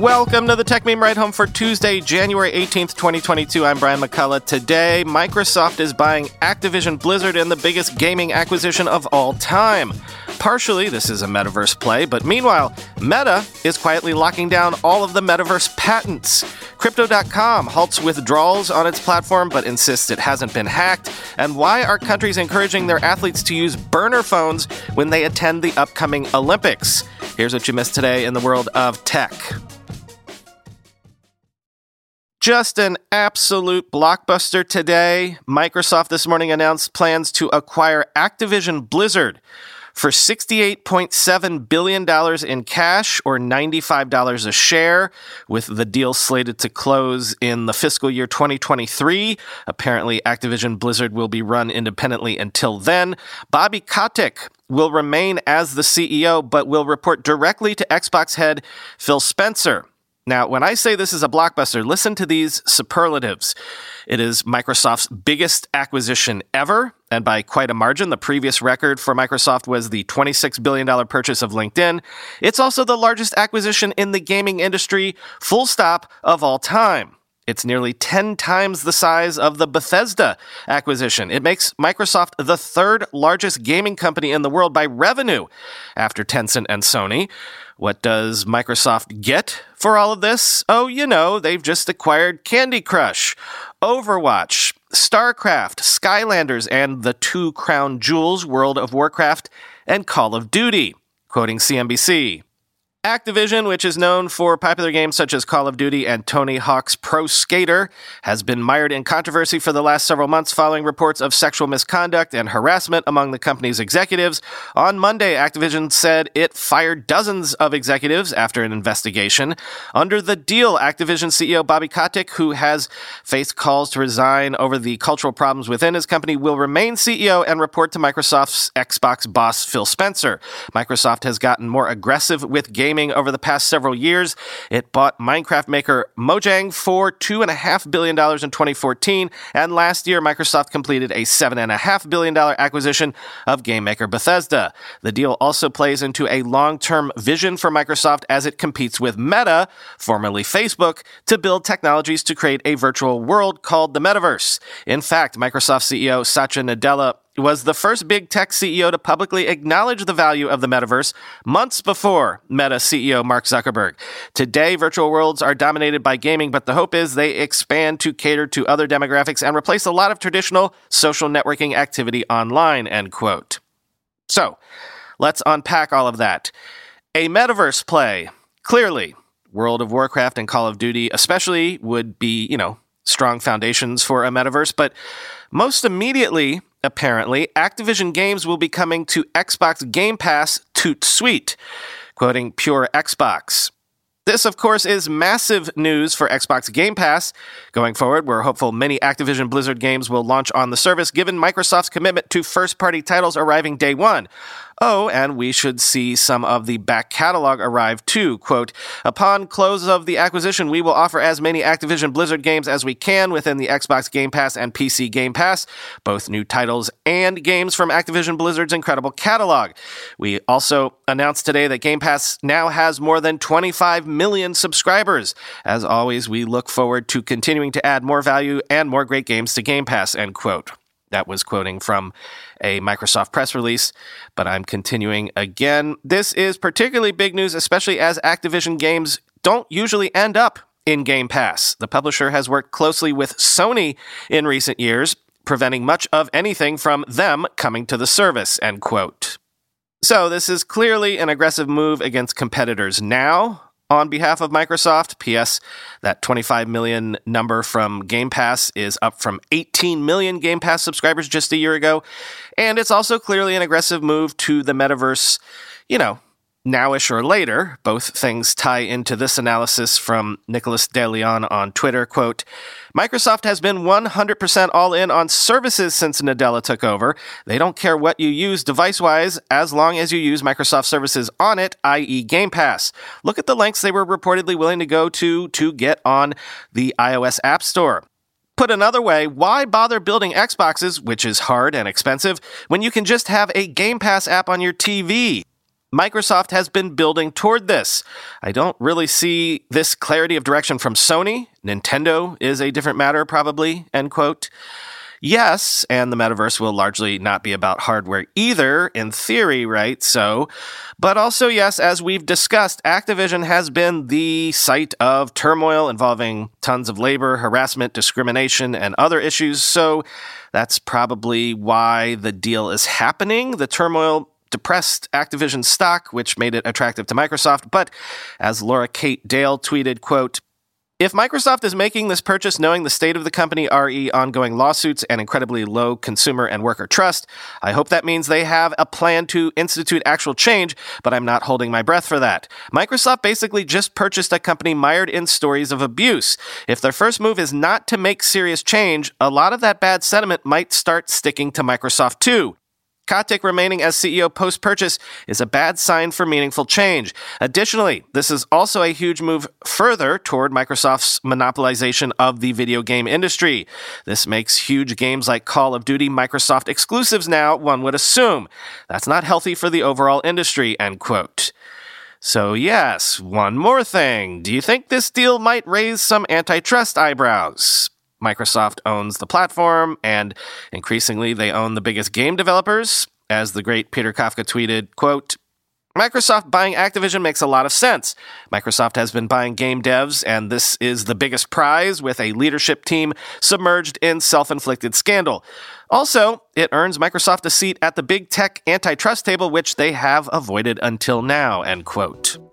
Welcome to the Techmeme Ride Home for Tuesday, January 18th, 2022. I'm Brian McCullough. Today, Microsoft is buying Activision Blizzard in the biggest gaming acquisition of all time. Partially, this is a metaverse play, but meanwhile, Meta is quietly locking down all of the metaverse patents. Crypto.com halts withdrawals on its platform but insists it hasn't been hacked. And why are countries encouraging their athletes to use burner phones when they attend the upcoming Olympics? Here's what you missed today in the world of tech. Just an absolute blockbuster today. Microsoft this morning announced plans to acquire Activision Blizzard for $68.7 billion in cash or $95 a share, with the deal slated to close in the fiscal year 2023. Apparently, Activision Blizzard will be run independently until then. Bobby Kotick will remain as the CEO, but will report directly to Xbox head Phil Spencer. Now, when I say this is a blockbuster, listen to these superlatives. It is Microsoft's biggest acquisition ever, and by quite a margin. The previous record for Microsoft was the $26 billion purchase of LinkedIn. It's also the largest acquisition in the gaming industry, full stop, of all time. It's nearly 10 times the size of the Bethesda acquisition. It makes Microsoft the third largest gaming company in the world by revenue after Tencent and Sony. What does Microsoft get for all of this? Oh, you know, they've just acquired Candy Crush, Overwatch, StarCraft, Skylanders, and the two crown jewels, World of Warcraft and Call of Duty. Quoting CNBC. Activision, which is known for popular games such as Call of Duty and Tony Hawk's Pro Skater, has been mired in controversy for the last several months following reports of sexual misconduct and harassment among the company's executives. On Monday, Activision said it fired dozens of executives after an investigation. Under the deal, Activision CEO Bobby Kotick, who has faced calls to resign over the cultural problems within his company, will remain CEO and report to Microsoft's Xbox boss Phil Spencer. Microsoft has gotten more aggressive with games gaming over the past several years. It bought Minecraft maker Mojang for $2.5 billion in 2014, and last year Microsoft completed a $7.5 billion acquisition of game maker Bethesda. The deal also plays into a long term vision for Microsoft as it competes with Meta, formerly Facebook, to build technologies to create a virtual world called the Metaverse. In fact, Microsoft CEO Satya Nadella was the first big tech CEO to publicly acknowledge the value of the metaverse months before Meta CEO Mark Zuckerberg. Today, virtual worlds are dominated by gaming, but the hope is they expand to cater to other demographics and replace a lot of traditional social networking activity online, end quote. So, let's unpack all of that. A metaverse play, clearly, World of Warcraft and Call of Duty especially would be, you know, strong foundations for a metaverse, but most immediately, apparently, Activision Games will be coming to Xbox Game Pass Toot Suite, quoting Pure Xbox. This, of course, is massive news for Xbox Game Pass. Going forward, we're hopeful many Activision Blizzard games will launch on the service, given Microsoft's commitment to first party titles arriving day one. Oh, and we should see some of the back catalog arrive too. Quote, upon close of the acquisition, we will offer as many Activision Blizzard games as we can within the Xbox Game Pass and PC Game Pass, both new titles and games from Activision Blizzard's incredible catalog. We also announced today that Game Pass now has more than 25 million subscribers. As always, we look forward to continuing to add more value and more great games to Game Pass, end quote. That was quoting from a Microsoft press release, but I'm continuing again. This is particularly big news, especially as Activision games don't usually end up in Game Pass. The publisher has worked closely with Sony in recent years, preventing much of anything from them coming to the service, end quote. So this is clearly an aggressive move against competitors now, on behalf of Microsoft. P.S. That 25 million number from Game Pass is up from 18 million Game Pass subscribers just a year ago. And it's also clearly an aggressive move to the metaverse, you know, nowish or later. Both things tie into this analysis from Nicholas DeLeon on Twitter. Quote, Microsoft has been 100% all in on services since Nadella took over. They don't care what you use device wise as long as you use Microsoft services on it, i.e., Game Pass. Look at the lengths they were reportedly willing to go to to get on the iOS App Store. Put another way, why bother building Xboxes, which is hard and expensive, when you can just have a Game Pass app on your TV? Microsoft has been building toward this. I don't really see this clarity of direction from Sony. Nintendo is a different matter, probably, end quote. Yes, and the metaverse will largely not be about hardware either, in theory, right? So, but also, yes, as we've discussed, Activision has been the site of turmoil involving tons of labor, harassment, discrimination, and other issues. So, that's probably why the deal is happening. The turmoil depressed Activision stock, which made it attractive to Microsoft. But as Laura Kate Dale tweeted, quote, if Microsoft is making this purchase knowing the state of the company, re ongoing lawsuits, and incredibly low consumer and worker trust, I hope that means they have a plan to institute actual change, but I'm not holding my breath for that. Microsoft basically just purchased a company mired in stories of abuse. If their first move is not to make serious change, a lot of that bad sentiment might start sticking to Microsoft too. Kotick remaining as CEO post purchase is a bad sign for meaningful change. Additionally, this is also a huge move further toward Microsoft's monopolization of the video game industry. This makes huge games like Call of Duty Microsoft exclusives now, one would assume. That's not healthy for the overall industry, end quote. So, yes, one more thing. Do you think this deal might raise some antitrust eyebrows? Microsoft owns the platform, and increasingly they own the biggest game developers. As the great Peter Kafka tweeted, quote, Microsoft buying Activision makes a lot of sense. Microsoft has been buying game devs, and this is the biggest prize with a leadership team submerged in self inflicted scandal. Also, it earns Microsoft a seat at the big tech antitrust table, which they have avoided until now. End quote.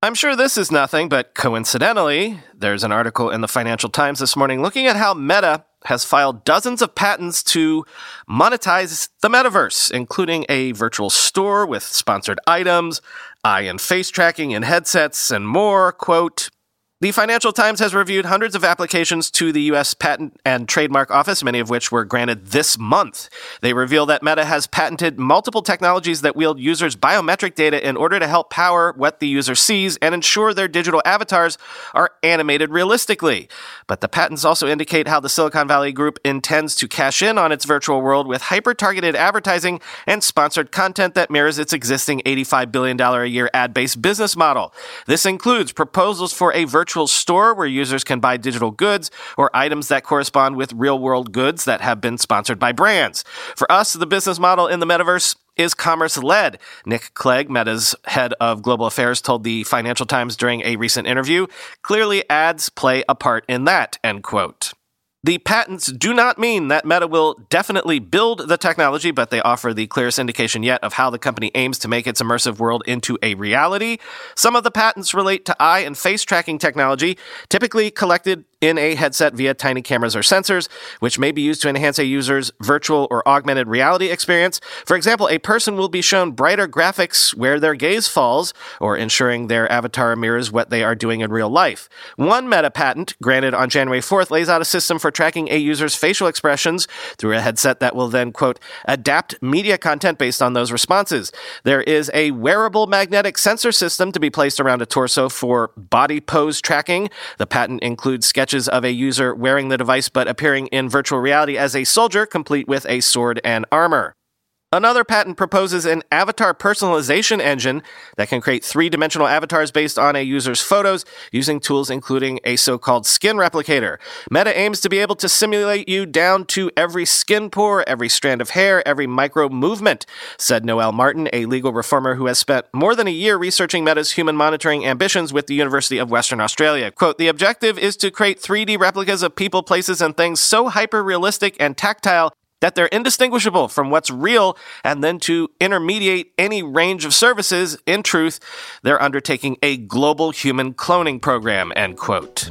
I'm sure this is nothing, but coincidentally, there's an article in the Financial Times this morning looking at how Meta has filed dozens of patents to monetize the metaverse, including a virtual store with sponsored items, eye and face tracking in headsets, and more. Quote, the Financial Times has reviewed hundreds of applications to the U.S. Patent and Trademark Office, many of which were granted this month. They reveal that Meta has patented multiple technologies that wield users' biometric data in order to help power what the user sees and ensure their digital avatars are animated realistically. But the patents also indicate how the Silicon Valley Group intends to cash in on its virtual world with hyper targeted advertising and sponsored content that mirrors its existing $85 billion a year ad based business model. This includes proposals for a virtual virtual store where users can buy digital goods or items that correspond with real world goods that have been sponsored by brands. For us, the business model in the metaverse is commerce led. Nick Clegg, Meta's head of global affairs, told the Financial Times during a recent interview, clearly ads play a part in that, end quote. The patents do not mean that Meta will definitely build the technology, but they offer the clearest indication yet of how the company aims to make its immersive world into a reality. Some of the patents relate to eye and face tracking technology, typically collected in a headset via tiny cameras or sensors, which may be used to enhance a user's virtual or augmented reality experience. For example, a person will be shown brighter graphics where their gaze falls, or ensuring their avatar mirrors what they are doing in real life. One meta patent, granted on January 4th, lays out a system for tracking a user's facial expressions through a headset that will then, quote, adapt media content based on those responses. There is a wearable magnetic sensor system to be placed around a torso for body pose tracking. The patent includes sketch sketches of a user wearing the device but appearing in virtual reality as a soldier, complete with a sword and armor. Another patent proposes an avatar personalization engine that can create three dimensional avatars based on a user's photos using tools including a so called skin replicator. Meta aims to be able to simulate you down to every skin pore, every strand of hair, every micro movement, said Noelle Martin, a legal reformer who has spent more than a year researching Meta's human monitoring ambitions with the University of Western Australia. Quote The objective is to create 3D replicas of people, places, and things so hyper realistic and tactile that they're indistinguishable from what's real, and then to intermediate any range of services, in truth, they're undertaking a global human cloning program, end quote.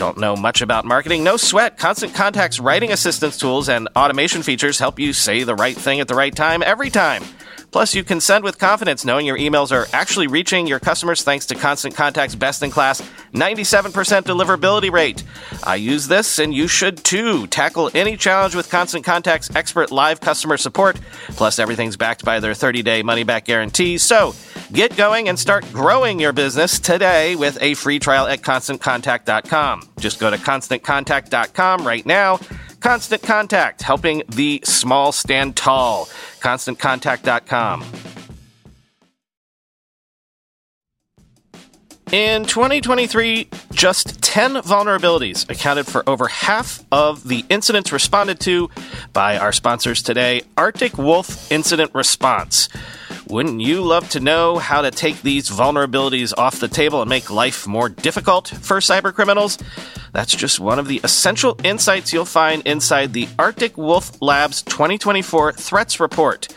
Don't know much about marketing? No sweat. Constant Contact's writing assistance tools and automation features help you say the right thing at the right time every time. Plus, you can send with confidence knowing your emails are actually reaching your customers thanks to Constant Contact's best in class 97% deliverability rate. I use this and you should too. Tackle any challenge with Constant Contact's expert live customer support. Plus, everything's backed by their 30 day money back guarantee. So, get going and start growing your business today with a free trial at constantcontact.com. Just go to constantcontact.com right now Constant Contact, helping the small stand tall. ConstantContact.com. In 2023, just 10 vulnerabilities accounted for over half of the incidents responded to by our sponsors today, Arctic Wolf Incident Response. Wouldn't you love to know how to take these vulnerabilities off the table and make life more difficult for cybercriminals? That's just one of the essential insights you'll find inside the Arctic Wolf Labs 2024 Threats Report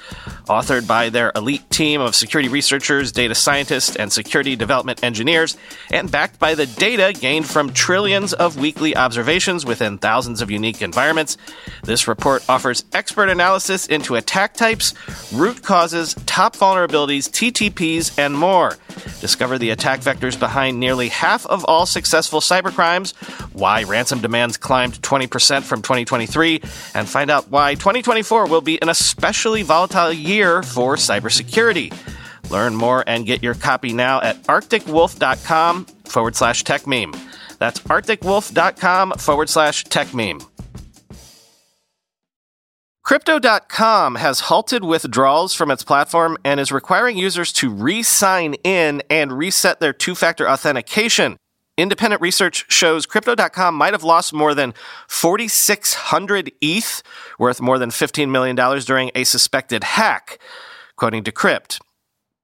authored by their elite team of security researchers, data scientists, and security development engineers, and backed by the data gained from trillions of weekly observations within thousands of unique environments. This report offers expert analysis into attack types, root causes, top vulnerabilities, TTPs, and more. Discover the attack vectors behind nearly half of all successful cybercrimes, why ransom demands climbed 20% from 2023, and find out why 2024 will be an especially volatile year for cybersecurity. Learn more and get your copy now at arcticwolf.com forward slash techmeme. That's arcticwolf.com forward slash techmeme. Crypto.com has halted withdrawals from its platform and is requiring users to re sign in and reset their two factor authentication. Independent research shows Crypto.com might have lost more than 4,600 ETH, worth more than $15 million during a suspected hack, quoting Decrypt.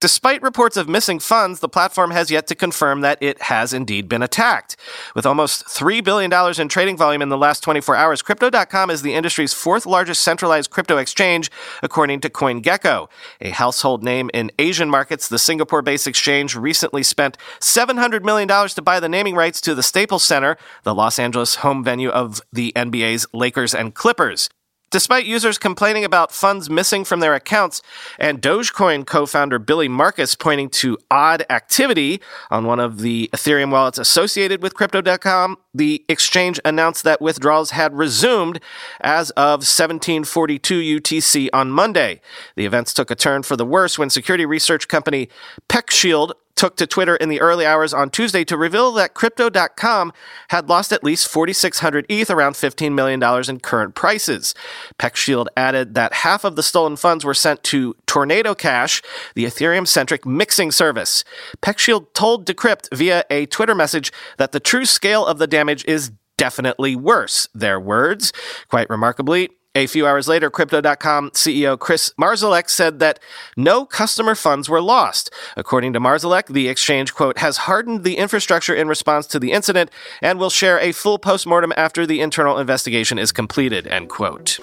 Despite reports of missing funds, the platform has yet to confirm that it has indeed been attacked. With almost $3 billion in trading volume in the last 24 hours, Crypto.com is the industry's fourth largest centralized crypto exchange, according to CoinGecko. A household name in Asian markets, the Singapore based exchange recently spent $700 million to buy the naming rights to the Staples Center, the Los Angeles home venue of the NBA's Lakers and Clippers. Despite users complaining about funds missing from their accounts and Dogecoin co-founder Billy Markus pointing to odd activity on one of the Ethereum wallets associated with crypto.com, the exchange announced that withdrawals had resumed as of 1742 UTC on Monday. The events took a turn for the worse when security research company PeckShield took to Twitter in the early hours on Tuesday to reveal that Crypto.com had lost at least 4,600 ETH, around $15 million in current prices. PeckShield added that half of the stolen funds were sent to Tornado Cash, the Ethereum centric mixing service. PeckShield told Decrypt via a Twitter message that the true scale of the damage is definitely worse. Their words. Quite remarkably, a few hours later, Crypto.com CEO Chris Marszalek said that no customer funds were lost. According to Marszalek, the exchange, quote, has hardened the infrastructure in response to the incident and will share a full postmortem after the internal investigation is completed, end quote.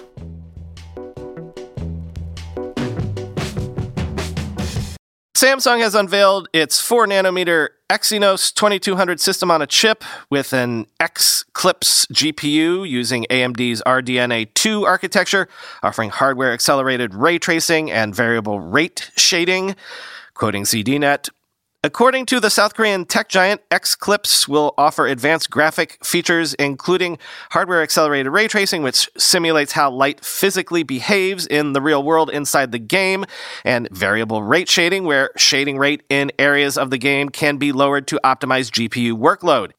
Samsung has unveiled its 4 nanometer Exynos 2200 system on a chip with an Xclipse GPU using AMD's RDNA 2 architecture, offering hardware accelerated ray tracing and variable rate shading. Quoting ZDNet, According to the South Korean tech giant, Xclipse will offer advanced graphic features, including hardware accelerated ray tracing, which simulates how light physically behaves in the real world inside the game, and variable rate shading, where shading rate in areas of the game can be lowered to optimize GPU workload.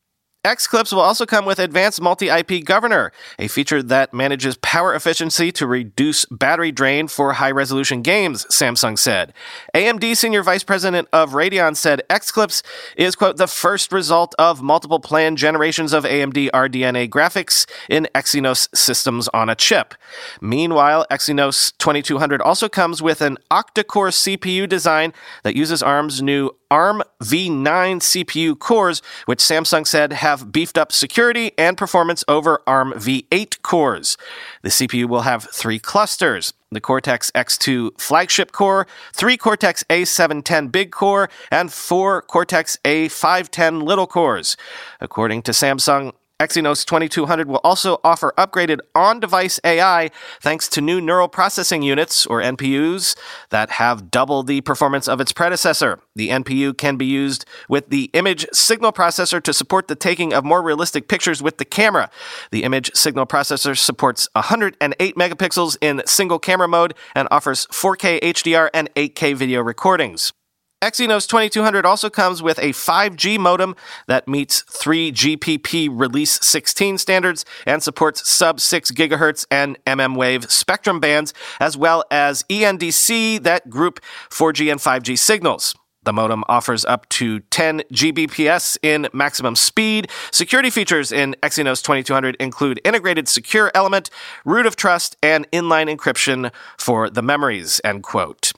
Xclipse will also come with Advanced Multi IP Governor, a feature that manages power efficiency to reduce battery drain for high resolution games, Samsung said. AMD Senior Vice President of Radeon said Xclipse is, quote, the first result of multiple planned generations of AMD RDNA graphics in Exynos systems on a chip. Meanwhile, Exynos 2200 also comes with an octa-core CPU design that uses ARM's new ARM v9 CPU cores, which Samsung said have beefed up security and performance over ARM v8 cores. The CPU will have three clusters the Cortex X2 flagship core, three Cortex A710 big core, and four Cortex A510 little cores. According to Samsung, Exynos 2200 will also offer upgraded on device AI thanks to new neural processing units, or NPUs, that have double the performance of its predecessor. The NPU can be used with the image signal processor to support the taking of more realistic pictures with the camera. The image signal processor supports 108 megapixels in single camera mode and offers 4K HDR and 8K video recordings. Exynos 2200 also comes with a 5G modem that meets 3GPP Release 16 standards and supports sub 6 GHz and MM wave spectrum bands, as well as ENDC that group 4G and 5G signals. The modem offers up to 10 Gbps in maximum speed. Security features in Exynos 2200 include integrated secure element, root of trust, and inline encryption for the memories, end quote.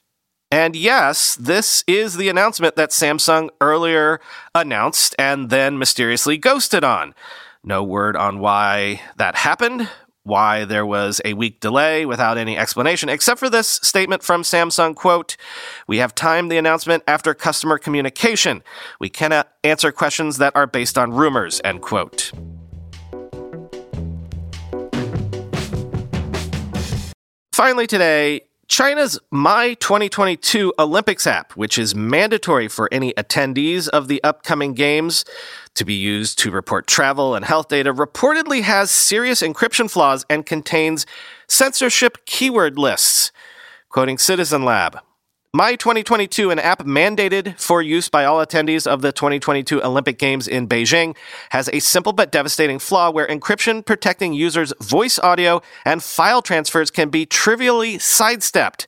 And yes, this is the announcement that Samsung earlier announced and then mysteriously ghosted on. No word on why that happened, why there was a week delay without any explanation, except for this statement from Samsung, quote, We have timed the announcement after customer communication. We cannot answer questions that are based on rumors, end quote. Finally, today, China's My 2022 Olympics app, which is mandatory for any attendees of the upcoming games to be used to report travel and health data, reportedly has serious encryption flaws and contains censorship keyword lists. Quoting Citizen Lab, my 2022, an app mandated for use by all attendees of the 2022 Olympic Games in Beijing, has a simple but devastating flaw where encryption protecting users' voice audio and file transfers can be trivially sidestepped.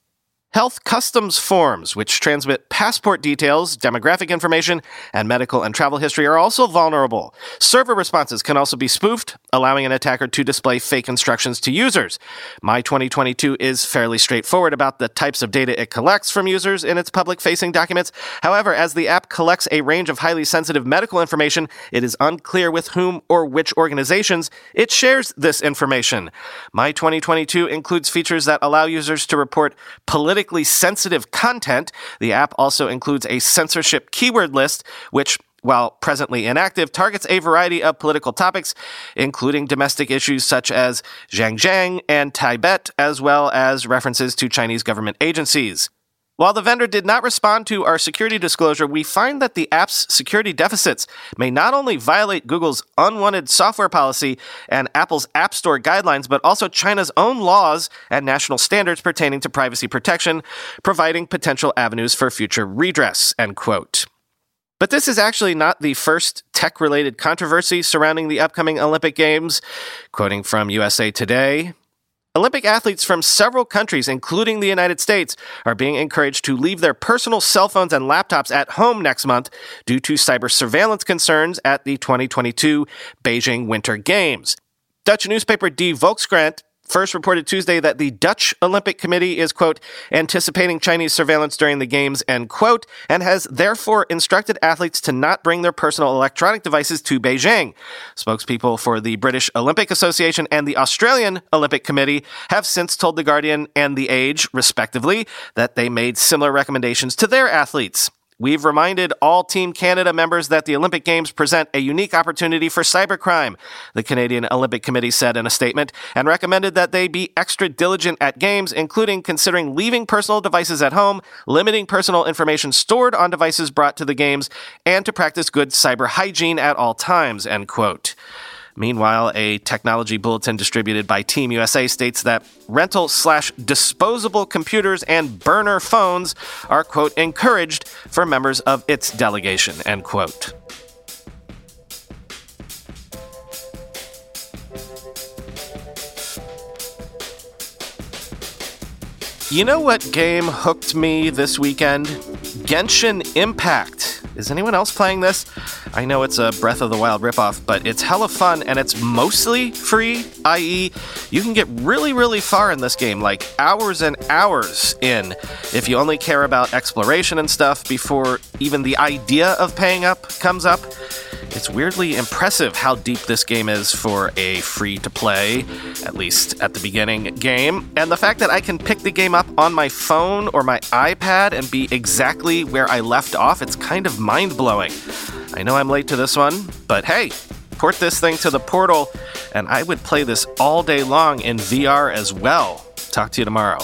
Health customs forms, which transmit passport details, demographic information, and medical and travel history, are also vulnerable. Server responses can also be spoofed, allowing an attacker to display fake instructions to users. My 2022 is fairly straightforward about the types of data it collects from users in its public facing documents. However, as the app collects a range of highly sensitive medical information, it is unclear with whom or which organizations it shares this information. My 2022 includes features that allow users to report political politically sensitive content. The app also includes a censorship keyword list, which while presently inactive, targets a variety of political topics, including domestic issues such as Xinjiang and Tibet, as well as references to Chinese government agencies. While the vendor did not respond to our security disclosure, we find that the app's security deficits may not only violate Google's unwanted software policy and Apple's App Store guidelines, but also China's own laws and national standards pertaining to privacy protection, providing potential avenues for future redress, end quote. But this is actually not the first tech related controversy surrounding the upcoming Olympic Games. Quoting from USA Today, Olympic athletes from several countries, including the United States, are being encouraged to leave their personal cell phones and laptops at home next month due to cyber surveillance concerns at the 2022 Beijing Winter Games. Dutch newspaper Die Volkskrant first reported Tuesday that the Dutch Olympic Committee is, quote, anticipating Chinese surveillance during the Games, end quote, and has therefore instructed athletes to not bring their personal electronic devices to Beijing. Spokespeople for the British Olympic Association and the Australian Olympic Committee have since told The Guardian and The Age, respectively, that they made similar recommendations to their athletes. We've reminded all Team Canada members that the Olympic Games present a unique opportunity for cybercrime, the Canadian Olympic Committee said in a statement, and recommended that they be extra diligent at games, including considering leaving personal devices at home, limiting personal information stored on devices brought to the games, and to practice good cyber hygiene at all times, end quote. Meanwhile, a technology bulletin distributed by Team USA states that rental slash disposable computers and burner phones are, quote, encouraged for members of its delegation, end quote. You know what game hooked me this weekend? Genshin Impact. Is anyone else playing this? I know it's a Breath of the Wild ripoff, but it's hella fun and it's mostly free, i.e., you can get really, really far in this game, like hours and hours in, if you only care about exploration and stuff before even the idea of paying up comes up. It's weirdly impressive how deep this game is for a free to play, at least at the beginning game. And the fact that I can pick the game up on my phone or my iPad and be exactly where I left off, it's kind of mind blowing. I know I'm late to this one, but hey, port this thing to the portal, and I would play this all day long in VR as well. Talk to you tomorrow.